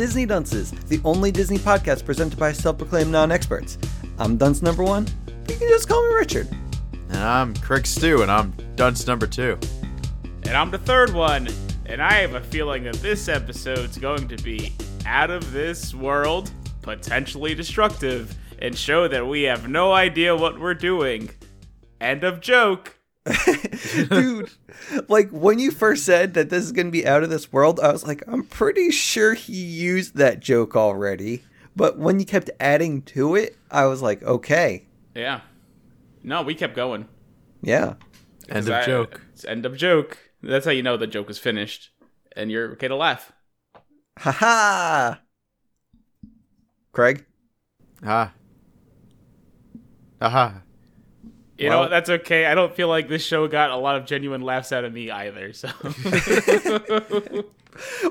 Disney Dunces, the only Disney podcast presented by self-proclaimed non-experts. I'm Dunce number one. You can just call me Richard. And I'm Craig Stew, and I'm dunce number two. And I'm the third one, and I have a feeling that this episode's going to be out of this world, potentially destructive, and show that we have no idea what we're doing. End of joke. Dude, like when you first said that this is going to be out of this world, I was like, I'm pretty sure he used that joke already. But when you kept adding to it, I was like, okay, Yeah. No, we kept going. yeah. End of I- joke. It's end of joke. That's how you know the joke is finished, and you're okay to laugh. Haha. Craig? Ha. Ah. Aha. You Well- know what? That's okay. I don't feel like this show got a lot of genuine laughs out of me either. So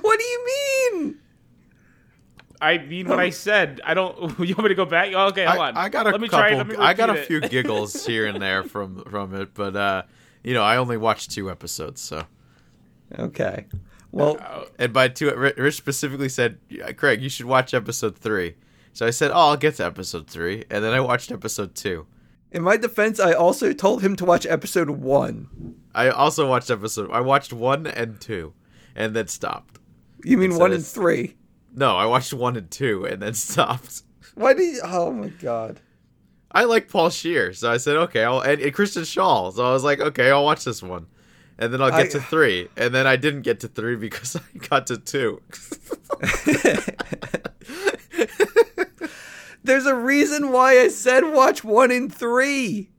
What do you mean? I mean what I said. I don't. You want me to go back? Okay, hold on. I, I got a Let me couple. try. Let me I got a repeat few giggles here and there from from it, but uh, you know, I only watched two episodes, so. Okay. Well, And by two, Rich specifically said, "Craig, you should watch episode three. So I said, "Oh, I'll get to episode three. and then I watched episode two. In my defense, I also told him to watch episode one. I also watched episode. I watched one and two, and then stopped. You mean one and three? No, I watched one and two, and then stopped. Why did you, Oh my god. I like Paul Scheer, so I said okay. I'll and, and Kristen Schaal, so I was like, okay, I'll watch this one, and then I'll get I- to three, and then I didn't get to three because I got to two. There's a reason why I said watch one and three.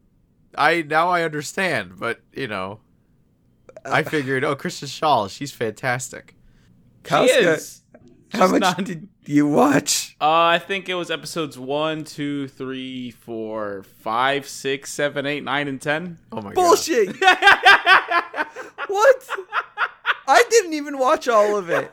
I now I understand, but you know, I figured, oh, Kristen Schaal, she's fantastic. She is. How Just much not- did you watch? Uh, I think it was episodes one, two, three, four, five, six, seven, eight, nine, and ten. Oh my god. Bullshit. what? I didn't even watch all of it.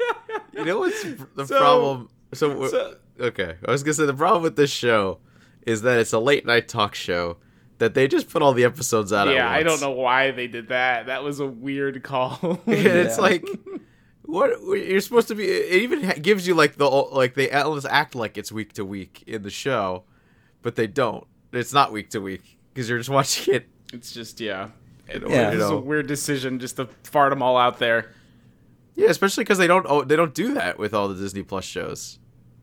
You know what's the So- problem? So, so- okay, I was gonna say the problem with this show is that it's a late night talk show that they just put all the episodes out. Yeah, at I don't know why they did that. That was a weird call. And it's like what you're supposed to be it even gives you like the like they almost act like it's week to week in the show but they don't it's not week to week because you're just watching it it's just yeah. It, Yeah. it was a weird decision just to fart them all out there. yeah especially because they don't oh, they don't do that with all the disney plus shows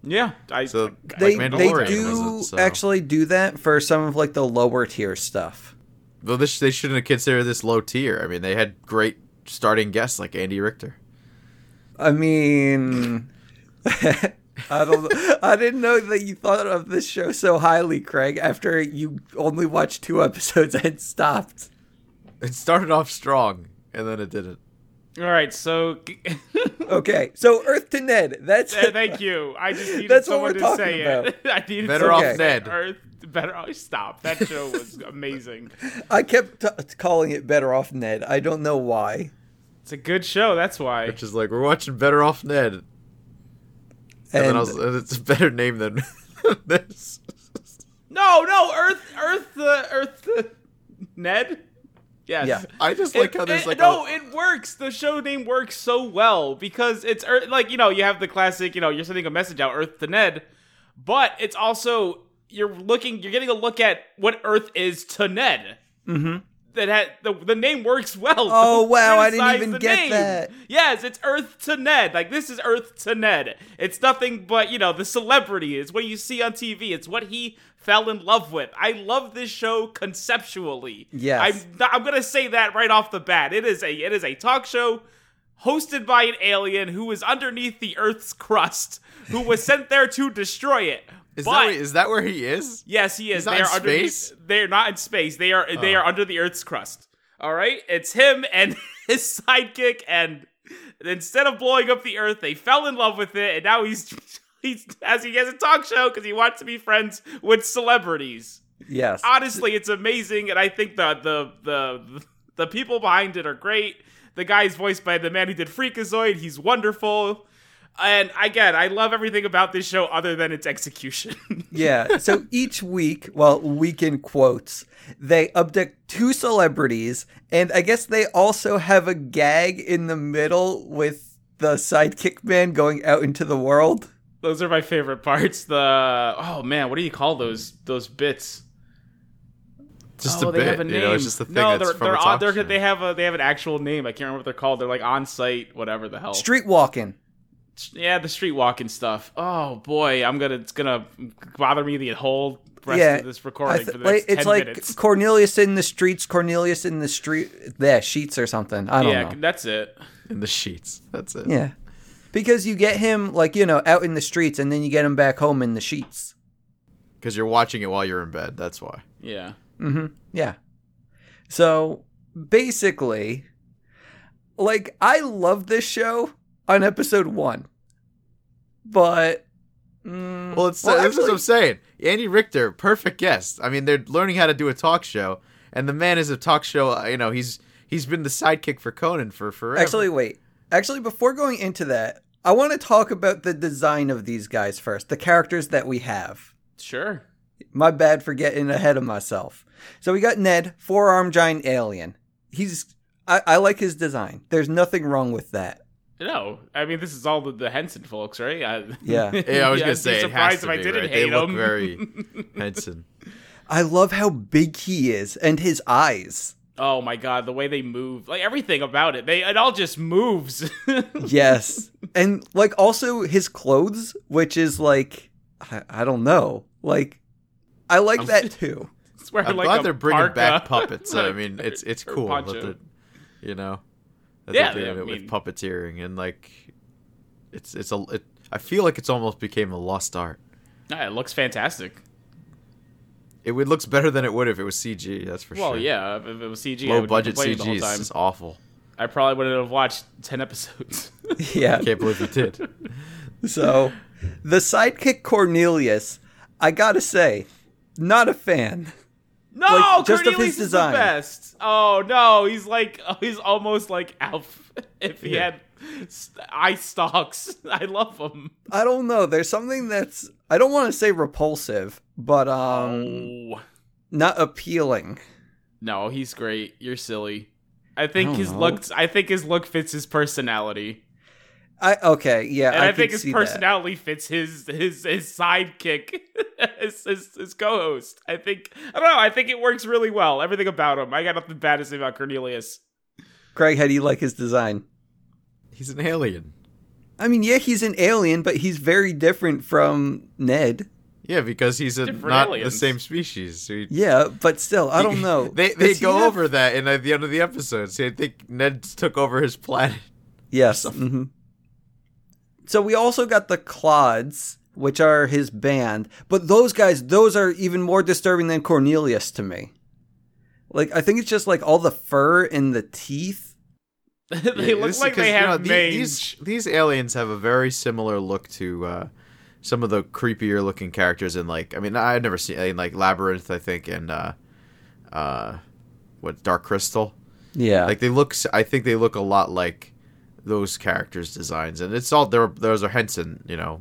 Yeah, I. So, I- They Like they do wasn't, so- actually do that for some of like the lower tier stuff. well this they shouldn't have considered this low tier i mean they had great starting guests like andy richter I mean, I don't. I didn't know that you thought of this show so highly, Craig. After you only watched two episodes and stopped. it started off strong and then it didn't all right, so Okay, so Earth to Ned. That's Uh, thank you. I just needed That's what someone we're to talking say about. it. I needed Better someone off to Ned. Earth. Better off. Stop. That show was amazing. I kept t- calling it Better Off Ned. I don't know why. It's a good show. That's why. which is like we're watching better off ned and, And then I was, and it's a better name than this No, no, Earth, Earth, the Earth, the Ned. Yes. Yeah. i just It- like how there's it- like no, a, it works. The show name works so well because it's Earth, like you know you have the classic. You know you're sending a message out Earth to Ned, but it's also you're looking. You're getting a look at what Earth is to Ned. Mm-hmm. That had the the name works well. Oh, Don't wow, I didn't even get name. that. Yes, it's Earth to Ned. Like this is Earth to Ned. It's nothing but you know the celebrity. It's what you see on TV. It's what he fell in love with. I love this show conceptually. Yes. I'm not- I'm gonna say that right off the bat. It is a it is a talk show hosted by an alien who is underneath the Earth's crust, who was sent there to destroy it. Is but that where, is that where he is? yes, he is. He's they are space? They're not in space. They are. They Oh. are under the Earth's crust. All right. It's him and his sidekick, and instead of blowing up the Earth, they fell in love with it, and now he's he's as he has a talk show because he wants to be friends with celebrities Yes. honestly, it's amazing, and I think the the the the people behind it are great. The guy's voiced by the man who did Freakazoid. He's wonderful. And again, I love everything about this show other than its execution. Yeah. So each week, well, week in quotes, they abduct two celebrities, and I guess they also have a gag in the middle with the sidekick man going out into the world. Those are my favorite parts. The oh man, what do you call those those bits? Just oh, a they bit. have a name. You know, it's just a thing no, that's they're from they're, a on, they're they have a they have an actual name. I can't remember what they're called. They're like on site, whatever the hell. Street walking. yeah, the street walking stuff. Oh boy, I'm gonna it's gonna bother me the whole rest Yeah, of this recording th- for the like, next it's like minutes. Cornelius in the streets, Cornelius in the street, there, sheets or something. I don't yeah, know. that's it. in the sheets. That's it. Yeah. Because you get him, like, you know, out in the streets and then you get him back home in the sheets. Because you're watching it while you're in bed. That's why. Yeah. Mm-hmm. Yeah. So basically, like I love this show on episode one, but mm, Well, it's well, this is what I'm saying. Andy Richter, perfect guest. I mean, they're learning how to do a talk show, and the man is a talk show. uh, You know, he's he's been the sidekick for Conan for forever. actually wait. Actually, before going into that, I want to talk about the design of these guys first, the characters that we have. Sure. My bad for getting ahead of myself. So we got Ned, four-armed giant alien. He's I, I like his design. There's nothing wrong with that. No, I mean this is all the, the Henson folks, right? I, Yeah. yeah, I was I'd gonna be say it surprised has to if I didn't right? hate They look him. very Henson. I love how big he is and his eyes. Oh my god, the way they move, like everything about it, they it all just moves. Yes. and like also his clothes, which is like I, I don't know. Like I like I'm- that too. It's where, I'm like, glad they're bringing parka- back puppets. I mean, it's it's cool that the, you know, that Yeah, they're doing it mean- with puppeteering and like, it's it's a. It, I feel like it's almost became a lost art. Yeah, it looks fantastic. It would looks better than it would if it was CG. That's for Well, sure. Well, yeah, if it was CG, I Low would budget complain the whole CG time. is awful. I probably wouldn't have watched ten episodes. Yeah. I can't believe you did. So the sidekick Cornelius, I gotta say, not a fan. No, Like, just of his Cornelius is the best. Oh no, he's like oh, he's almost like Alf if he Yeah. had eye stalks. I love him. I don't know. There's something that's I don't want to say repulsive, but um oh not appealing. no, he's great. You're silly. I think don't his know. look. I think his look fits his personality, I okay, yeah, and I, I, think his see that. personality fits his his his sidekick, his, his his co-host. I think I don't know. I think it works really well. Everything about him. I got nothing bad to say about Cornelius. Craig, how do you like his design? He's an alien. I mean, yeah, he's an alien, but he's very different from Ned. Yeah, because he's a, Different not aliens. the same species. So he- Yeah, but still, I don't know. They they Does he go have- over that in at the end of the episode. See, I think Ned took over his planet. Yes. mhm. So we also got the Clods, which are his band, but those guys, those are even more disturbing than Cornelius to me. Like, I think it's just like all the fur and the teeth. they Yeah, look like is like 'cause, they you know, have the- mange. these these aliens have a very similar look to uh, some of the creepier looking characters in like I mean I've never seen in like Labyrinth I think and uh, uh, what Dark Crystal Yeah. like they look s- I think they look a lot like those characters designs and it's all there those are Henson you know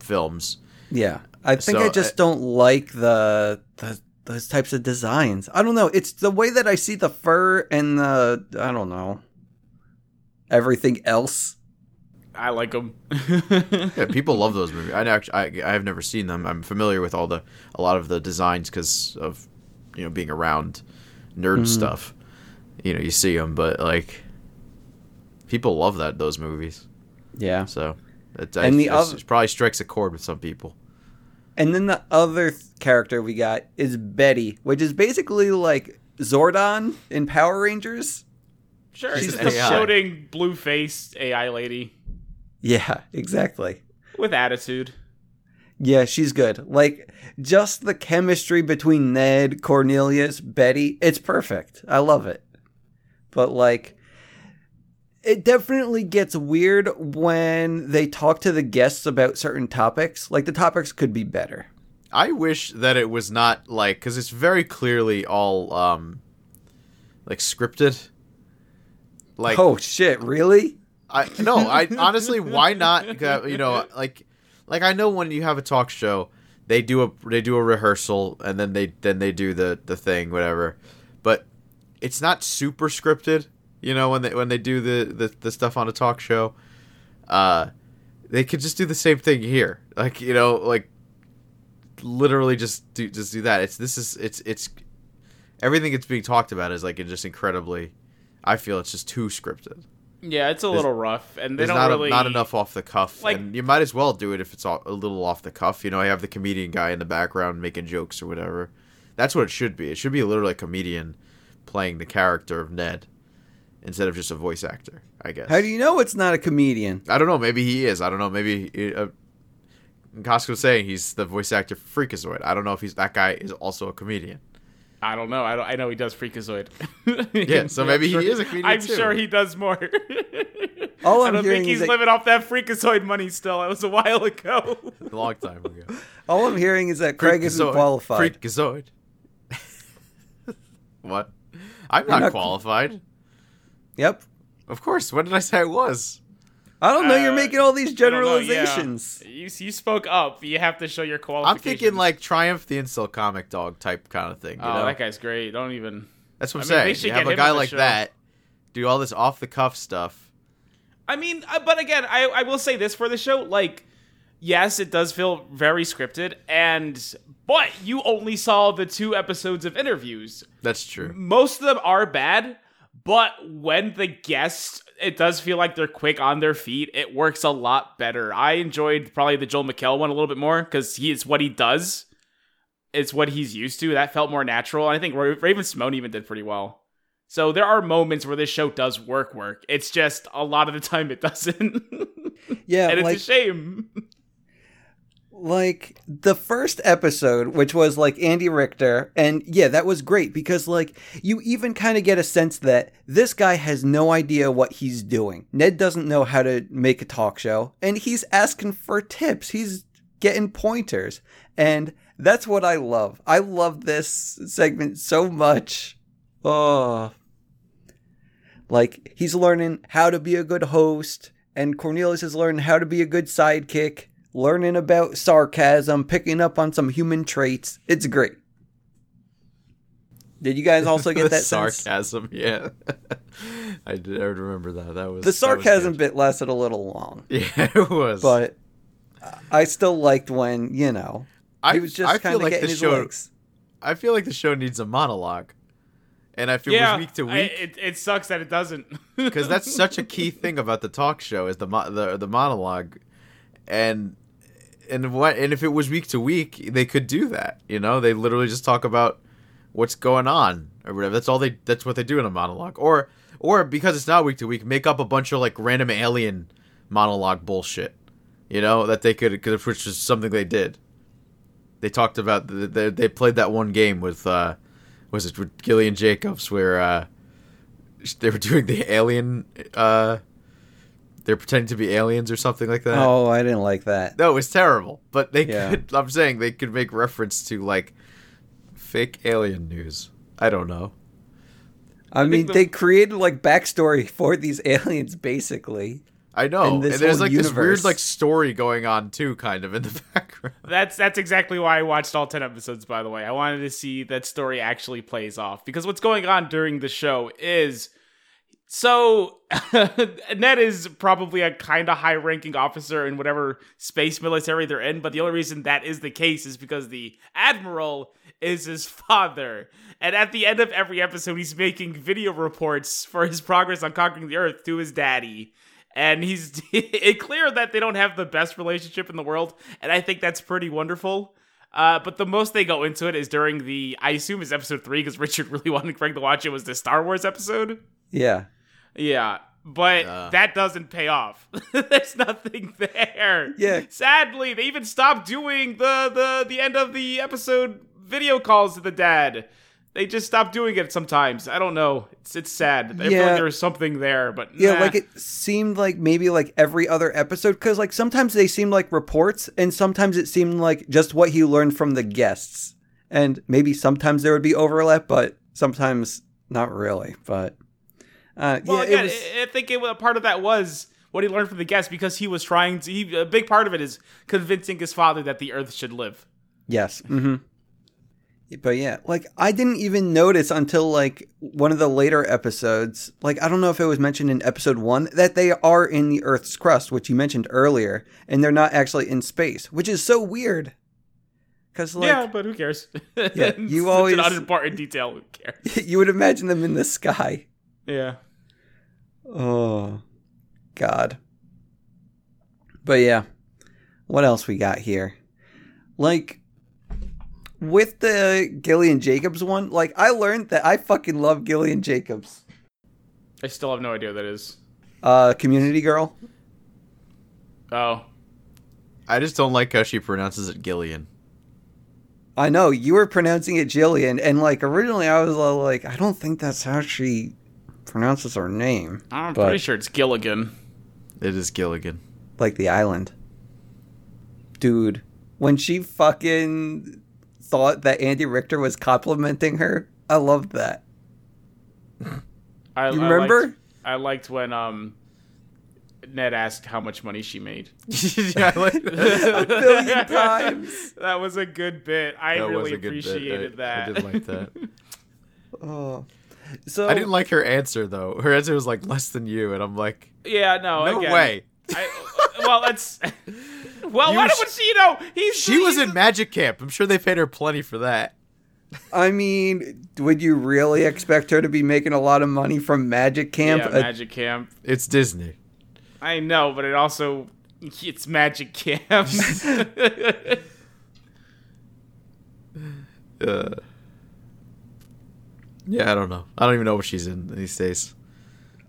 films yeah. I think So, I just uh, don't like the, the those types of designs. I don't know. It's the way that I see the fur and the I don't know. Everything else. I like them. yeah, people love those movies I actually I, I have never seen them I'm familiar with all the a lot of the designs because of you know being around nerd Mm-hmm. stuff you know you see them but like people love that those movies Yeah. so it, And the other- it probably strikes a chord with some people And then the other th- character we got is Betty, which is basically like Zordon in Power Rangers. Sure, She's she's just a AI. floating blue faced AI lady Yeah, exactly. with attitude. Yeah, she's good. Like just the chemistry between Ned, Cornelius, Betty, it's perfect. I love it. But like it definitely gets weird when they talk to the guests about certain topics. Like the topics could be better. I wish that it was not like because it's very clearly all um like scripted. Like oh shit, really? I no, I honestly, why not? You know, like like I know when you have a talk show, they do a they do a rehearsal and then they then they do the the thing whatever, but it's not super scripted. You know when they when they do the the, the stuff on a talk show, uh, they could just do the same thing here. Like you know like literally just do just do that. It's this is it's it's everything that's being talked about is like just incredibly. I feel it's just too scripted. Yeah, it's a little rough, and they There's don't not really not enough off the cuff, like- and you might as well do it if it's all, a little off the cuff. You know, I have the comedian guy in the background making jokes or whatever. That's what it should be. It should be literally a comedian playing the character of Ned instead of just a voice actor. I guess. How do you know it's not a comedian? I don't know. Maybe he is. I don't know. Maybe uh, Costco's saying he's the voice actor for Freakazoid. I don't know if he's that guy is also a comedian. I don't know. I don't. I know he does Freakazoid. Yeah, so maybe he sure- is a comedian I'm too. sure he does more. All I I'm don't hearing think he's is that, living off that Freakazoid money still. It was a while ago. A long time ago. all I'm hearing is that Craig isn't Freakazoid. qualified. Freakazoid. what? I'm not, not- qualified. Yep. Of course. When did I say I was? I don't know. you're Uh, making all these I yeah. generalizations. You you spoke up. You have to show your qualifications. I'm thinking like Triumph the Insult comic dog type kind of thing. You oh, know? that guy's great. Don't even. That's what I'm I mean, saying. should You have a guy like show. that do all this off the cuff stuff. I mean, uh, but again, I, I will say this for the show, like, yes, it does feel very scripted, and but you only saw the two episodes of interviews. That's true. Most of them are bad, but when the guests, it does feel like they're quick on their feet. It works a lot better. I enjoyed probably the Joel McHale one a little bit more because he is what he does. It's what he's used to. That felt more natural. And I think Ra- Raven-Symoné even did pretty well. So there are moments where this show does work work. It's just a lot of the time it doesn't. Yeah, and it's like a shame. Like the first episode which was like andy richter and yeah that was great because like you even kind of get a sense that this guy has no idea what he's doing. Ned doesn't know how to make a talk show and he's asking for tips. He's getting pointers. And that's what i love. I love this segment so much. Oh. Like he's learning how to be a good host and cornelius is learning how to be a good sidekick learning about sarcasm picking up on some human traits it's great did you guys also get the that sense? sarcasm. Yeah, I did. I remember that. That was the that was sarcasm bit lasted a little long Yeah, it was. but i still liked when you know I he was just kind feel of like getting the his show. legs I feel like the show needs a monologue, and if it yeah, was week to I- week, it, it sucks that it doesn't. because that's such a key thing about the talk show is the mo- the the monologue, and and what and if it was week to week, they could do that. You know, they literally just talk about what's going on or whatever. That's all they. That's what they do in a monologue, or or because it's not week to week, make up a bunch of like random alien monologue bullshit. You know that they could, could which is something they did. They talked about they they played that one game with uh was it with Gillian Jacobs where uh they were doing the alien uh they're pretending to be aliens or something like that. oh i didn't like that No, it was terrible. But they Yeah. could I'm saying they could make reference to like fake alien news. I don't know. i, mean the- they created like backstory for these aliens basically I know. And And, there's whole like this weird like story going on too kind of in the background. That's that's exactly why I watched all ten episodes. By the way, I wanted to see that story actually plays off because what's going on during the show is so Ned is probably a kind of high-ranking officer in whatever space military they're in, but the only reason that is the case is because the admiral is his father. And at the end of every episode, he's making video reports for his progress on conquering the Earth to his daddy. And he's clear that they don't have the best relationship in the world and i think that's pretty wonderful. Uh, but the most they go into it is during the i assume is episode three because richard really wanted craig to watch it was the star wars episode? Yeah Yeah, but Uh. that doesn't pay off. There's nothing there. Yeah. Sadly, they even stopped doing the the the end of the episode video calls to the dad. They just stopped doing it sometimes. I don't know. It's it's sad. I feel Yeah. like there was something there, but Yeah, nah. like it seemed like maybe like every other episode because like sometimes they seemed like reports and sometimes it seemed like just what he learned from the guests, and maybe sometimes there would be overlap, but sometimes not really. But uh, Well, yeah, again, was. I think it, a part of that was what he learned from the guests because he was trying to. He, a big part of it is convincing his father that the Earth should live. Yes. hmm But yeah, like I didn't even notice until like one of the later episodes. Like I don't know if it was mentioned in episode one that they are in the Earth's crust, which you mentioned earlier, and they're not actually in space, which is so weird. Because like yeah, but who cares? Yeah, you It's always- an unimportant detail. Who cares? you would imagine them in the sky. Yeah. Oh, God. But yeah, what else we got here? Like, with the Gillian Jacobs one, like, I learned that I fucking love Gillian Jacobs. I still have no idea what that is. Uh, Community Girl. Oh. I just don't like how she pronounces it Gillian. I know you were pronouncing it Jillian, and like originally I was like, I don't think that's how she pronounces her name. I'm pretty sure it's Gilligan. It is Gilligan. like the island. Dude, when she fucking thought that Andy Richter was complimenting her, I loved that. I, You I remember? liked- I liked when um Ned asked how much money she made. yeah, like A billion times. That was a good bit. I That really a good bit. appreciated I- that. I did like that. Oh. So I didn't like her answer though. Her answer was like less than you, and I'm like, yeah, no, no again, way. I, well, that's well. You What sh- would she you know? He's She was in Magic Camp. I'm sure they paid her plenty for that. I mean, would you really expect her to be making a lot of money from Magic Camp? yeah, Uh, Magic Camp. It's Disney. I know, but it also it's Magic Camp. Uh, yeah, I don't know. I don't even know what she's in these days.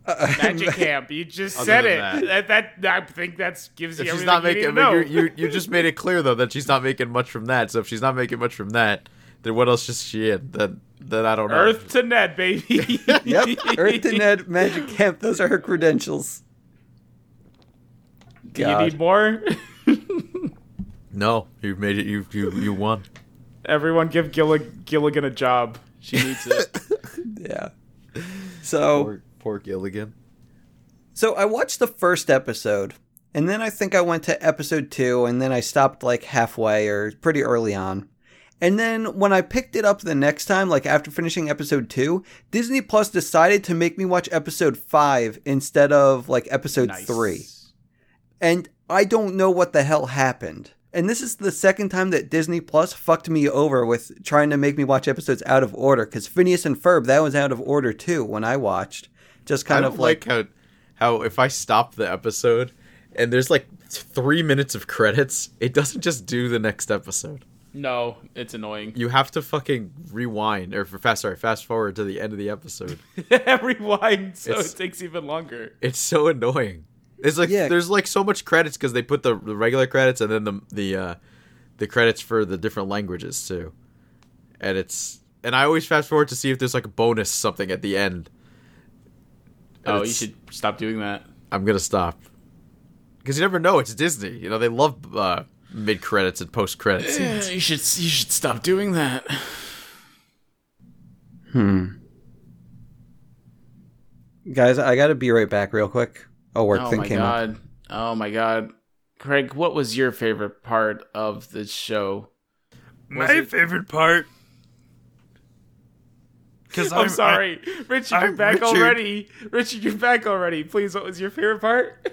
Magic Camp. You just Other said it. That. That, I think that gives you If she's everything not you making, need I mean, you, you you just made it clear though that she's not making much from that. So if she's not making much from that, then what else is she in? That then I don't know. Earth to Ned, baby. yep, Earth to Ned Magic Camp. Those are her credentials. Do you need more? No, you made it. You you you won. Everyone give Gillig- Gilligan a job. She needs it. Yeah. So Poor, poor Gilligan. So I watched the first episode, and then I think I went to episode two, and then I stopped like halfway or pretty early on. And then when I picked it up the next time, like after finishing episode two, Disney Plus decided to make me watch episode five instead of like episode nice. three. And I don't know what the hell happened. And this is the second time that Disney Plus fucked me over with trying to make me watch episodes out of order. Because Phineas and Ferb, that was out of order too when I watched. Just kind I of don't like, like how how if I stop the episode and there's like three minutes of credits, it doesn't just do the next episode. No, it's annoying. You have to fucking rewind or fast sorry fast forward to the end of the episode. Rewind so It's- it takes even longer. It's so annoying. It's like Yeah. there's like so much credits because they put the, the regular credits and then the the uh, the credits for the different languages too, and it's and I always fast forward to see if there's like a bonus something at the end. And Oh, you should stop doing that. I'm gonna stop because you never know. It's Disney. You know they love uh, mid credits and post credits. Yeah, you should you should stop doing that. Hmm. Guys, I gotta be right back real quick. A work Oh thing oh, my came up. god. Oh my god. Craig, what was your favorite part of the show? My favorite part. Because I'm, sorry. Richard, you're I'm back Richard. already. Richard, you're back already. Please, what was your favorite part?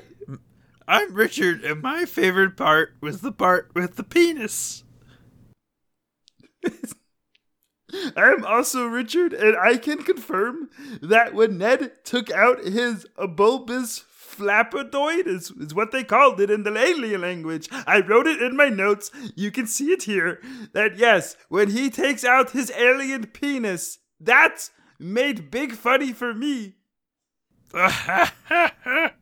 I'm Richard, and my favorite part was the part with the penis. I'm also Richard, and I can confirm that when Ned took out his bulbous flappidoid, is, is what they called it in the alien language. I wrote it in my notes. You can see it here. That yes, when he takes out his alien penis, that made big funny for me.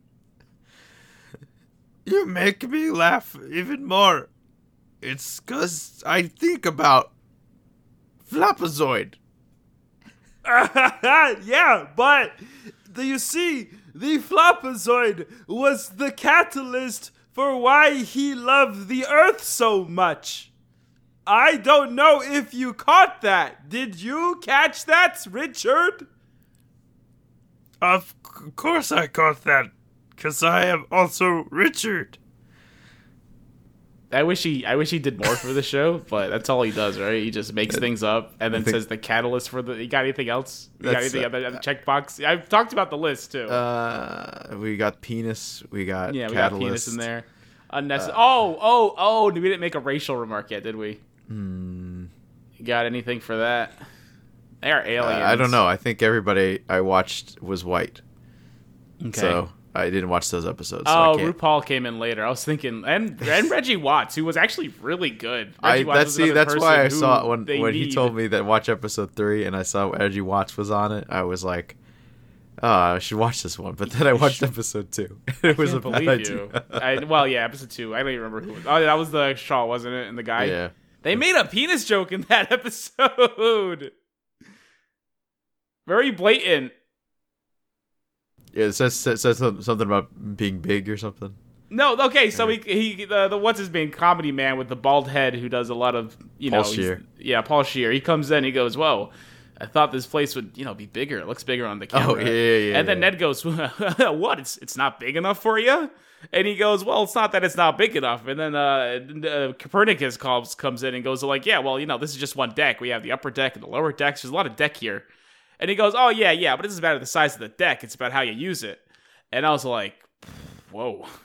You make me laugh even more. It's cause I think about Flapazoid. yeah, but do you see, the Flapazoid was the catalyst for why he loved the Earth so much. I don't know if you caught that. Did you catch that, Richard? Of course I caught that, because I am also Richard. I wish he I wish he did more for the show, but that's all he does, right? He just makes things up and then think- says the catalyst for the. You got anything else? You got That's, anything uh, other than checkbox? I've talked about the list too. Uh, we got penis. We got yeah, we catalyst. got penis in there. Unnecessary. oh, oh, oh! We didn't make a racial remark yet, did we? Hmm. You got anything for that? They are Uh, aliens. I don't know. I think everybody I watched was white, Okay. so I didn't watch those episodes. So Oh, I. RuPaul came in later. I was thinking, and and Reggie Watts, who was actually really good. I Reggie Watts that's see that's why I saw when they when he told me that watch episode three and I saw Reggie Watts was on it. I was like, oh, I should watch this one. But then I watched episode two. it was a bad believe idea. you. I, well, yeah, episode two. I don't even remember who. Was, oh, that was the Schaal, wasn't it? And the guy. yeah. They made a penis joke in that episode. Very blatant. Yeah, it says, says, says something about being big or something. No, okay, so he he the, the what's his name comedy man with the bald head who does a lot of you know Paul he's- Scheer. yeah Paul Scheer. He comes in he goes whoa I thought this place would you know be bigger. It looks bigger on the camera. Oh, yeah, yeah, yeah, and then yeah. Ned goes what? It's it's not big enough for you and he goes well it's not that it's not big enough. And then uh, uh Copernicus comes comes in and goes like yeah well you know this is just one deck. We have the upper deck and the lower decks. There's a lot of deck here and he goes oh yeah yeah but this is about the size of the deck it's about how you use it and I was like whoa.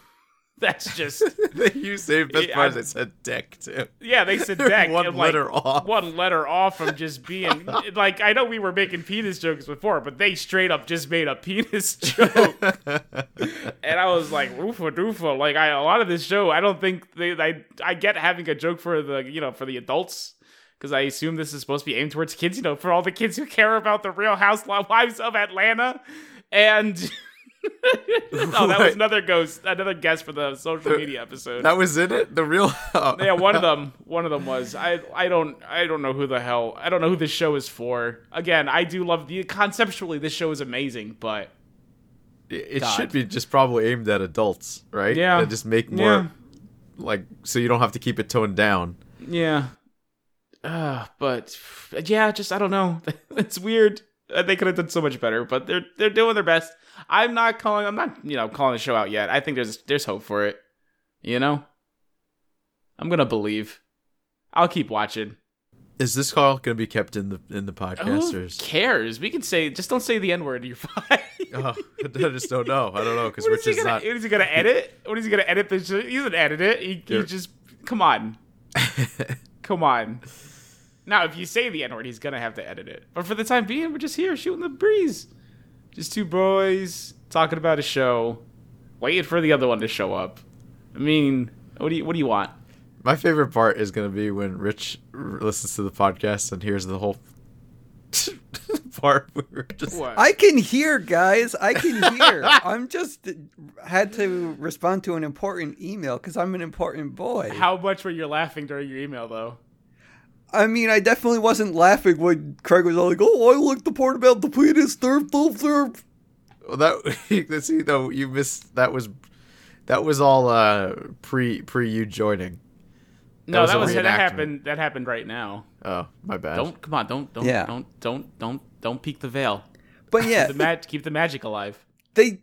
That's just you saved best Yeah, part they said deck too. yeah. They said deck One like, letter off. One letter off from just being like I know we were making penis jokes before, but they straight up just made a penis joke, and I was like roofa doofa. Like I a lot of this show, I don't think they. I I get having a joke for the you know for the adults. Because I assume this is supposed to be aimed towards kids, you know, for all the kids who care about the Real Housewives of Atlanta, and oh, that was another ghost, another guest for the social media episode. That was in it. The real. oh. Yeah, one of them. One of them was. I. I don't. I don't know who the hell. I don't know who this show is for. Again, I do love the conceptually. This show is amazing, but It God. should be just probably aimed at adults, right? Yeah. And just make more, Yeah. like, so you don't have to keep it toned down. yeah. Uh, but yeah, just I don't know. it's weird. Uh, They could have done so much better, but they're they're doing their best. I'm not calling. I'm not you know calling the show out yet. I think there's there's hope for it. You know. I'm gonna believe. I'll keep watching. Is this call going to be kept in the in the podcast? or Who cares? We can say just don't say the n word. You're fine. oh, I just don't know. I don't know because What is, gonna, not. what is he gonna edit? What is he gonna edit this? He doesn't edit it. He, he just come on, come on. Now, if you say the N word, he's gonna have to edit it. But for the time being, we're just here shooting the breeze. Just two boys talking about a show, waiting for the other one to show up. I mean, what do you what do you want? My favorite part is going to be when Rich r- listens to the podcast and hears the whole part. We were just. What? I can hear, guys. I can hear. I'm just had to respond to an important email because I'm an important boy. How much were you laughing during your email, though? I mean, I definitely wasn't laughing when Craig was all like, "Oh, I like the part about the penis, derp, derp, derp." Well, that see though you missed that was that was all uh pre pre you joining. No, was that was that happened. That happened right now. Oh, my bad. Don't come on. Don't don't Yeah. don't don't don't don't peek the veil. But yeah, The mag- keep the magic alive. they.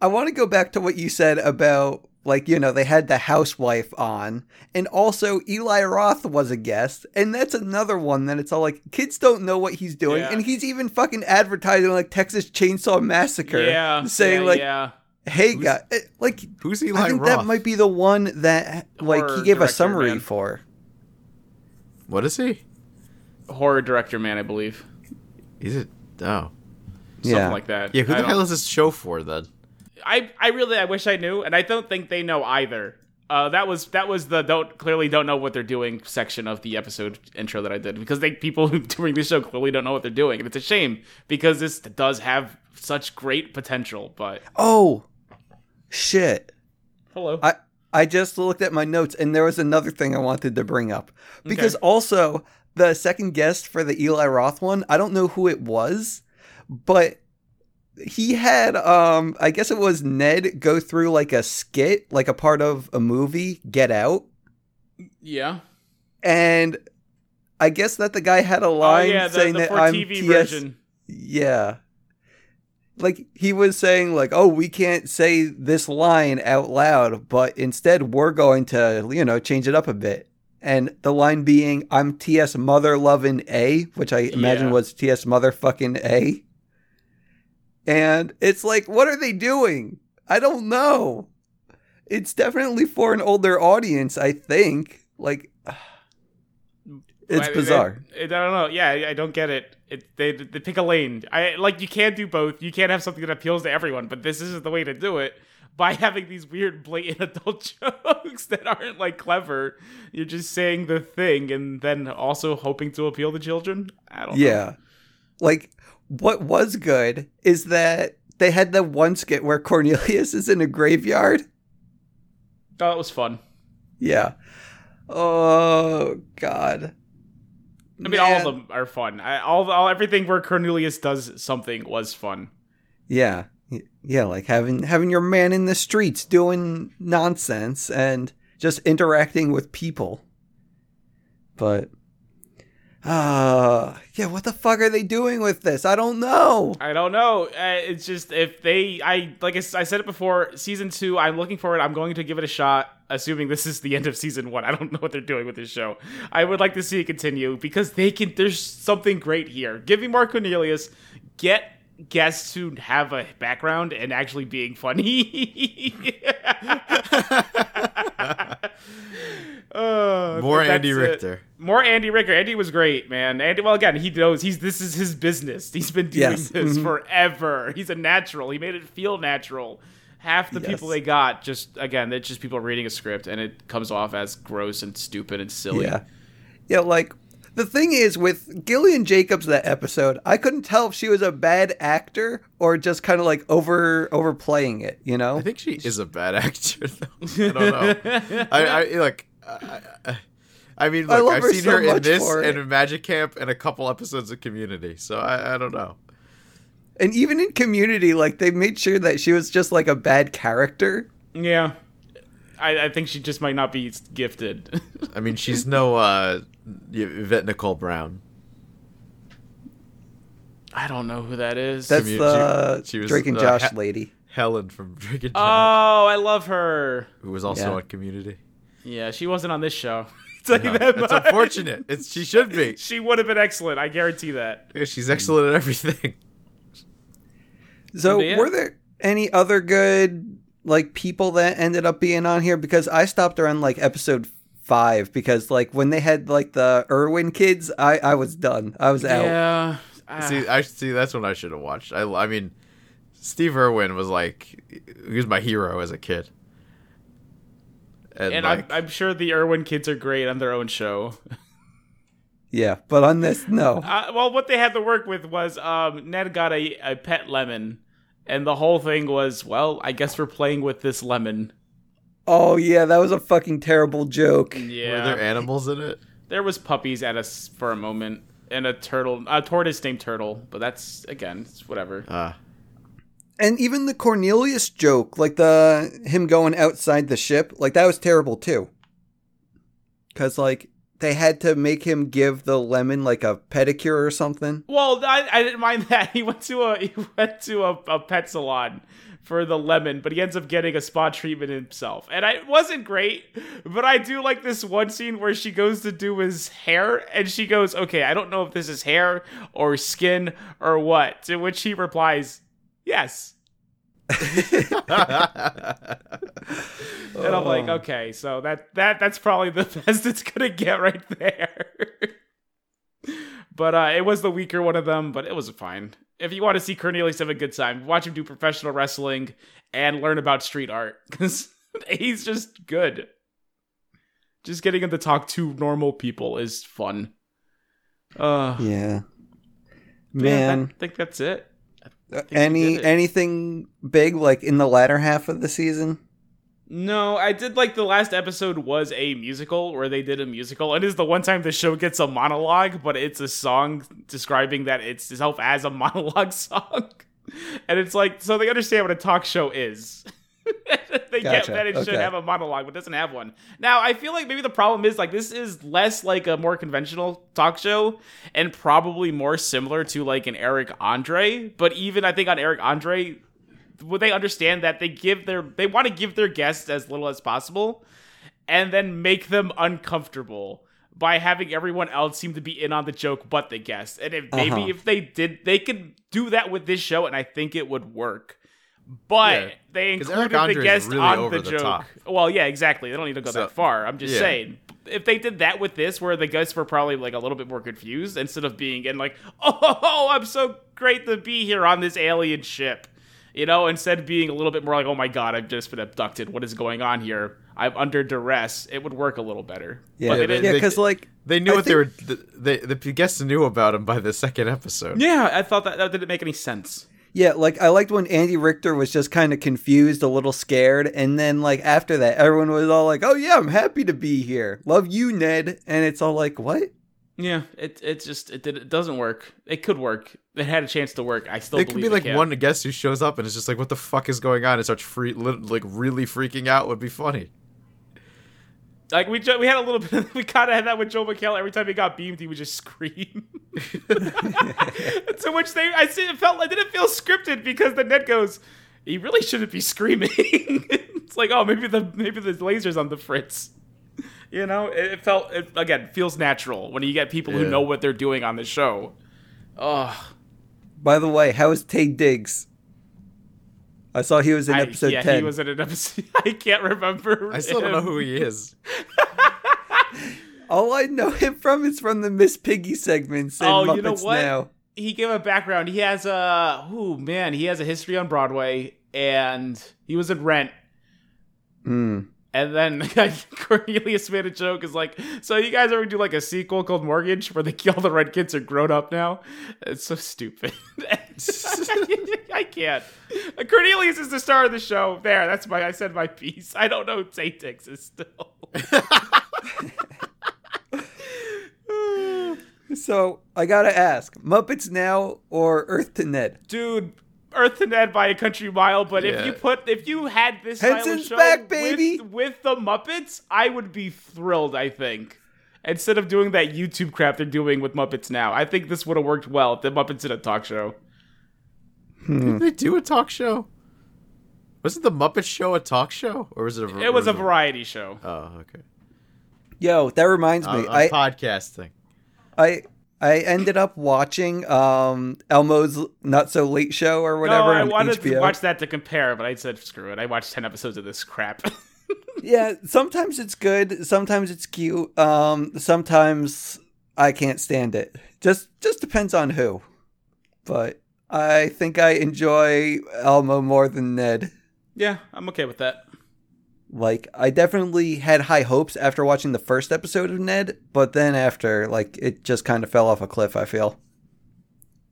I want to go back to what you said about like you know they had the housewife on, and also Eli Roth was a guest, and that's another one that it's all like kids don't know what he's doing, Yeah. and he's even fucking advertising like Texas Chainsaw Massacre, Yeah, saying yeah, like, yeah. "Hey, guy," eh, like Who's Eli I think Roth? that might be the one that like Horror he gave a summary man. for. What is he? horror director man, I believe, He's a oh something Yeah. like that. yeah. Who the hell is this show for then? I I really I wish I knew, and I don't think they know either. Uh, that was that was the don't clearly don't know what they're doing section of the episode intro that I did because they people who doing this show clearly don't know what they're doing, and it's a shame because this does have such great potential. But Oh, shit. hello, I I just looked at my notes and there was another thing I wanted to bring up because also the second guest for the Eli Roth one, I don't know who it was, but he had um I guess it was Ned go through like a skit, like a part of a movie, Get Out, yeah. and I guess that the guy had a Oh line yeah, the, saying the that I'm TV TS version. Yeah. Like he was saying like, "Oh, we can't say this line out loud, but instead we're going to, you know, change it up a bit." And the line being, "I'm TS mother loving A," which I imagine Yeah. was TS motherfucking A. And it's like, what are they doing? I don't know. It's definitely for an older audience, I think. Like it's I- I- bizarre. I, I don't know. Yeah, I, don't get it. It they they pick a lane. I like you can't do both. You can't have something that appeals to everyone, but this isn't the way to do it. By having these weird blatant adult jokes that aren't like clever, you're just saying the thing and then also hoping to appeal to children. I don't know. Yeah. Like what was good is that they had the one skit where Cornelius is in a graveyard. Oh, that was fun. Yeah. Oh god. I mean, all of them are fun. I, all, all everything where Cornelius does something was fun. Yeah. Yeah, like having having your man in the streets doing nonsense and just interacting with people. But uh yeah, what the fuck are they doing with this? I don't know. I don't know. Uh, it's just if they, I like I said it before. Season two, I'm looking forward. I'm going to give it a shot, assuming this is the end of season one. I don't know what they're doing with this show. I would like to see it continue because they can. There's something great here. Give me more Cornelius. Get guests who have a background and actually being funny. Uh, More Andy that's it. Richter. More Andy Richter. Andy was great, man. Andy, well, again, he knows he's this is his business. He's been doing Yes. this Mhm. forever. He's a natural. He made it feel natural. Half the people they got just again, it's just people reading a script, and it comes off as gross and stupid and silly. Yeah. Yeah, like the thing is with Gillian Jacobs that episode, I couldn't tell if she was a bad actor or just kind of like over overplaying it, you know? I think she is a bad actor, though. I don't know. I, I like. I, I, I mean, I look, love I've her seen so her in this and in Magic Camp and a couple episodes of Community, so I, I don't know. And even in Community, like they made sure that she was just like a bad character. Yeah. I, I think she just might not be gifted. I mean, she's no uh, Yvette Nicole Brown. I don't know who that is. That's Commu- the she- she was, Drake and uh, Josh ha- lady. Helen from Drake and oh, I love her. who was also Yeah. on Community. Yeah, she wasn't on this show. Tell you No, that it's much. unfortunate. It's she should be. She would have been excellent. I guarantee that. Yeah, she's excellent at everything. So Yeah. were there any other good like people that ended up being on here? Because I stopped around like episode five because like when they had like the Irwin kids, I I was done. I was out. Yeah. Ah. See, I see. That's what I should have watched. I, I mean, Steve Irwin was like, he was my hero as a kid. And, and like, I'm, I'm sure the Irwin kids are great on their own show. Yeah, but on this, no. Uh, well, what they had to work with was um, Ned got a, a pet lemon, and the whole thing was, well, I guess we're playing with this lemon. Oh yeah, that was a fucking terrible joke. Yeah, were there animals in it? there was puppies at us for a moment, and a turtle, a tortoise named Turtle. But that's again, it's whatever. Uh, And even the Cornelius joke, like the him going outside the ship, like that was terrible too. Cause like they had to make him give the lemon like a pedicure or something. Well, I, I didn't mind that. He went to a he went to a, a pet salon for the lemon, but he ends up getting a spa treatment himself. And it wasn't great, but I do like this one scene where she goes to do his hair and she goes, "Okay, I don't know if this is hair or skin or what." To which he replies, "Yes." And I'm like, Oh. "Okay, so that that that's probably the best it's going to get right there." But uh, it was the weaker one of them, but it was fine. If you want to see Cornelius have a good time, watch him do professional wrestling and learn about street art because he's just good. Just getting him to talk to normal people is fun. Uh, yeah, Man. I think that's it. Any anything big like in the latter half of the season? No, I did like the last episode was a musical where they did a musical. and It is the one time the show gets a monologue, but it's a song describing that it's itself as a monologue song. And it's like so they understand what a talk show is. they get that it should Okay. have a monologue, but doesn't have one. Now I feel like maybe the problem is like this is less like a more conventional talk show and probably more similar to like an Eric Andre. But even I think on Eric Andre, would they understand that they give their they want to give their guests as little as possible and then make them uncomfortable by having everyone else seem to be in on the joke but the guest and if maybe Uh-huh. if they did they could do that with this show and i think it would work but Yeah, they 'cause included the is guest really on the the joke top. well yeah exactly they don't need to go So- that far i'm just yeah. saying if they did that with this where the guests were probably like a little bit more confused instead of being in like oh i'm so great to be here on this alien ship you know, instead of being a little bit more like, oh my god, I've just been abducted. What is going on here? I'm under duress. It would work a little better. Yeah, But Yeah, they- yeah, because like They knew I what they were. think- The, the, the guests knew about him by the second episode. yeah, I thought that, that didn't make any sense. Yeah, like I liked when Andy Richter was just kind of confused, a little scared, and then like after that, everyone was all like, "Oh yeah, I'm happy to be here. Love you, Ned." And it's all like, "What?" Yeah, it it just it did it doesn't work. It could work. It had a chance to work. I still There could believe be like can. one guest who shows up and is just like, "What the fuck is going on?" and starts free, like really freaking out. Would be funny. Like we ju- we had a little bit. Of, we kind of had that with Joel McHale. Every time he got beamed, he would just scream. to which they, I see, it felt, I didn't feel scripted because the net goes, he really shouldn't be screaming. it's like, oh, maybe the maybe the lasers on the fritz. You know, it, it felt it, again feels natural when you get people who know what they're doing on the show. Oh, By the way, how is Taye Diggs? I saw he was in I, episode yeah, ten. he was in an episode. I can't remember. I still don't know who he is. All I know him from is from the Miss Piggy segments Oh, Muppets you know what? Now. he gave a background. He has a oh man, he has a history on Broadway, and he was in Rent. Hmm. And then Cornelius made a joke, is like, so you guys ever do like a sequel called Mortgage where they all the red kids are grown up now? It's so stupid. I can't. Cornelius is the star of the show. There, that's my. I said my piece. I don't know Satix is still. So I gotta ask, Muppets Now or Earth to Ned? dude earth to ned by a country mile but if you put if you had this style Henson's show back, baby! with, with the muppets i would be thrilled i think instead of doing that youtube crap they're doing with muppets now i think this would have worked well if the muppets in a talk show Did they do a talk show? Wasn't the Muppet Show a talk show, or was it? A, it was a or variety show Oh, okay. Yo, that reminds Uh, me. a I, podcasting. I I ended up watching um Elmo's Not So Late Show or whatever no i wanted HBO. to watch that to compare but i said screw it i watched 10 episodes of this crap yeah, sometimes it's good, sometimes it's cute. Um sometimes I can't stand it. Just just depends on who. But I think I enjoy Elmo more than Ned. yeah i'm okay with that Like I definitely had high hopes after watching the first episode of Ned, but then after like it just kind of fell off a cliff, I feel.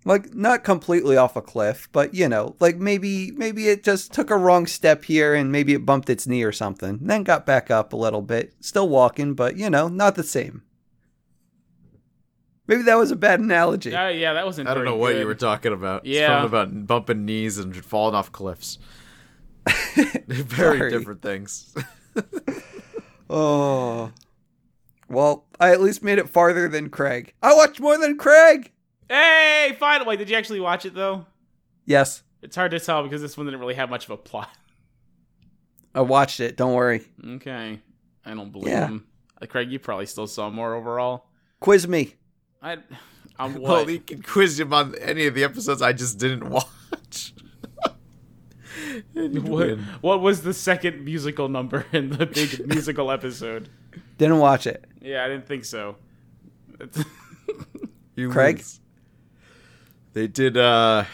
Like not completely off a cliff, but you know, like maybe maybe it just took a wrong step here and maybe it bumped its knee or something. Then got back up a little bit, still walking, but you know, not the same. Maybe that was a bad analogy. uh, yeah that wasn't I don't very know what good. you were talking about. Yeah. something about bumping knees and falling off cliffs. Very Sorry. different things. Oh. Well, I at least made it farther than Craig. I watched more than Craig. hey finally did you actually watch it though Yes, it's hard to tell because this one didn't really have much of a plot I watched it. Don't worry. Okay. I don't believe Yeah. him. Uh, Craig, you probably still saw more overall. Quiz me. I, I'm what? Well, you can quiz him on any of the episodes I just didn't watch. And you'd what, what was the second musical number in the big musical episode? Didn't watch it. Yeah, I didn't think so. You Craig? lose. They did uh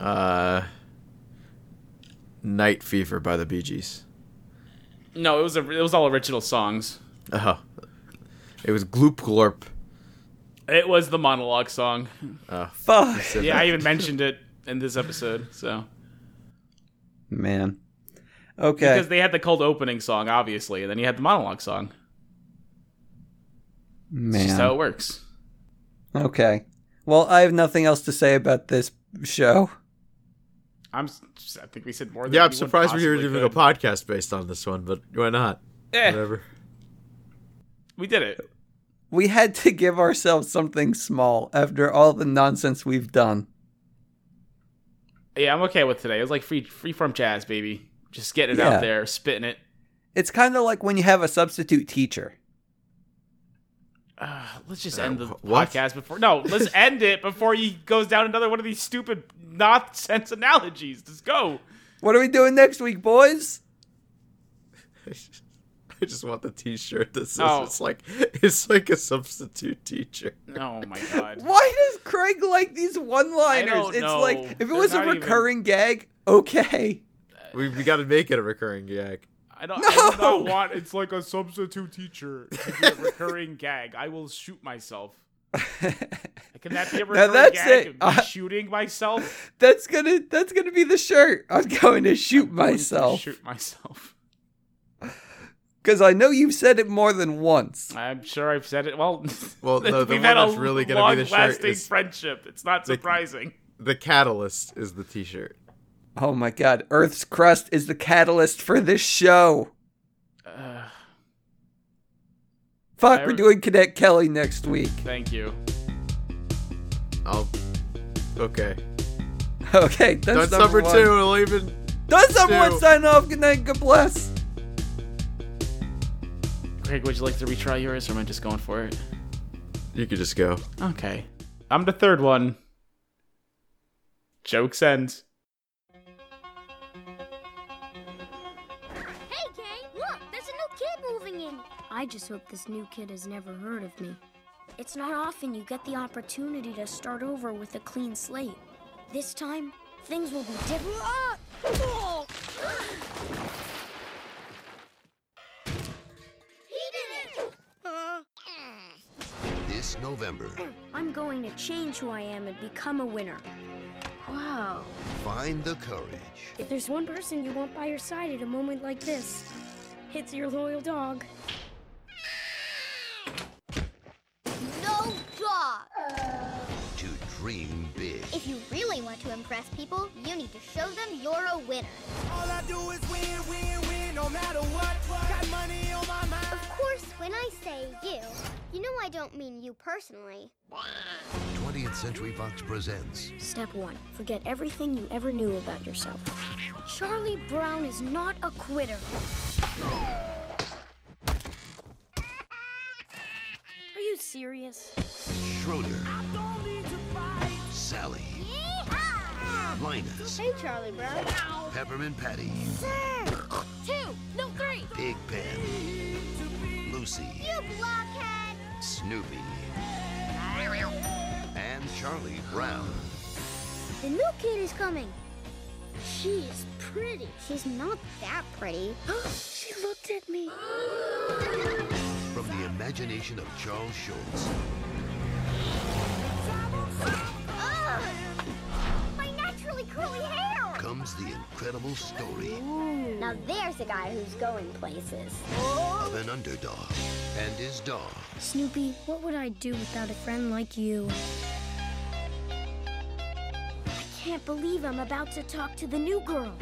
uh Night Fever by the Bee Gees. no, it was a, it was all original songs. Oh. It was Gloop Glorp. It was the monologue song. Fuck. Yeah, I even mentioned it in this episode. So Man. Okay. because they had the cold opening song, obviously, and then you had the monologue song. It's just how it works. Okay. Well, I have nothing else to say about this show. I'm. I think we said more. than Yeah, I'm surprised we're possibly doing a podcast based on this one, but why not? Eh, Whatever. we did it. We had to give ourselves something small after all the nonsense we've done. Yeah, I'm okay with today. It was like free, free from jazz, baby. Just getting it Yeah. out there, spitting it. It's kind of like when you have a substitute teacher. Uh, let's just Uh, end the wh- what? podcast before. No, let's end it before he goes down another one of these stupid nonsense analogies. Let's go. What are we doing next week, boys? I just want the T-shirt that says Oh. it's like it's like a substitute teacher. Oh my god. Why does Craig like these one-liners? I don't it's know. like if it They're was a not even- recurring gag, okay. We, we got to make it a recurring gag. I don't, I do No! not want. It's like a substitute teacher. To be a recurring gag. I will shoot myself. Can that be a recurring that's gag? it. Me Uh, shooting myself. That's gonna that's gonna be the shirt. I'm going to shoot myself Shoot myself. Because I know you've said it more than once. I'm sure I've said it. Well, Well, no, the we've one had a that's really gonna be the shirt long-lasting is- friendship. It's not The- surprising. The catalyst is the T-shirt. Oh my god, Earth's crust is the catalyst for this show. Uh, Fuck, I- we're doing Cadet Kelly next week. thank you. I'll. Okay. Okay, that's, That's number one. two. We'll even. Does someone two. sign off? Good night, God bless. Craig, would you like to retry yours, or am I just going for it? You could just go. Okay. I'm the third one. Jokes end. Hey, gang, look, there's a new kid moving in. I just hope this new kid has never heard of me. It's not often you get the opportunity to start over with a clean slate. This time, things will be different. Ah! This November, I'm going to change who I am and become a winner. Wow. find the courage If there's one person you want by your side at a moment like this, it's your loyal dog. No dog! to dream big. If you really want to impress people, you need to show them you're a winner. All I do is win, win, win, no matter what. Got money on my mind. Of course, when I say you, you know I don't mean you personally. 20th Century Fox presents Step one forget everything you ever knew about yourself. Charlie Brown is not a quitter. Are you serious? Schroeder, Sally, Linus, Hey, Charlie Brown. Peppermint Patty, Two, no three. Pig Pen, Lucy, You blockhead! Snoopy, and Charlie Brown. The new kid is coming. She is pretty. She's not that pretty. she looked at me. From the imagination of Charles Schulz, the incredible story Now there's a guy who's going places. of an underdog and his dog. Snoopy, what would I do without a friend like you? I can't believe I'm about to talk to the new girl.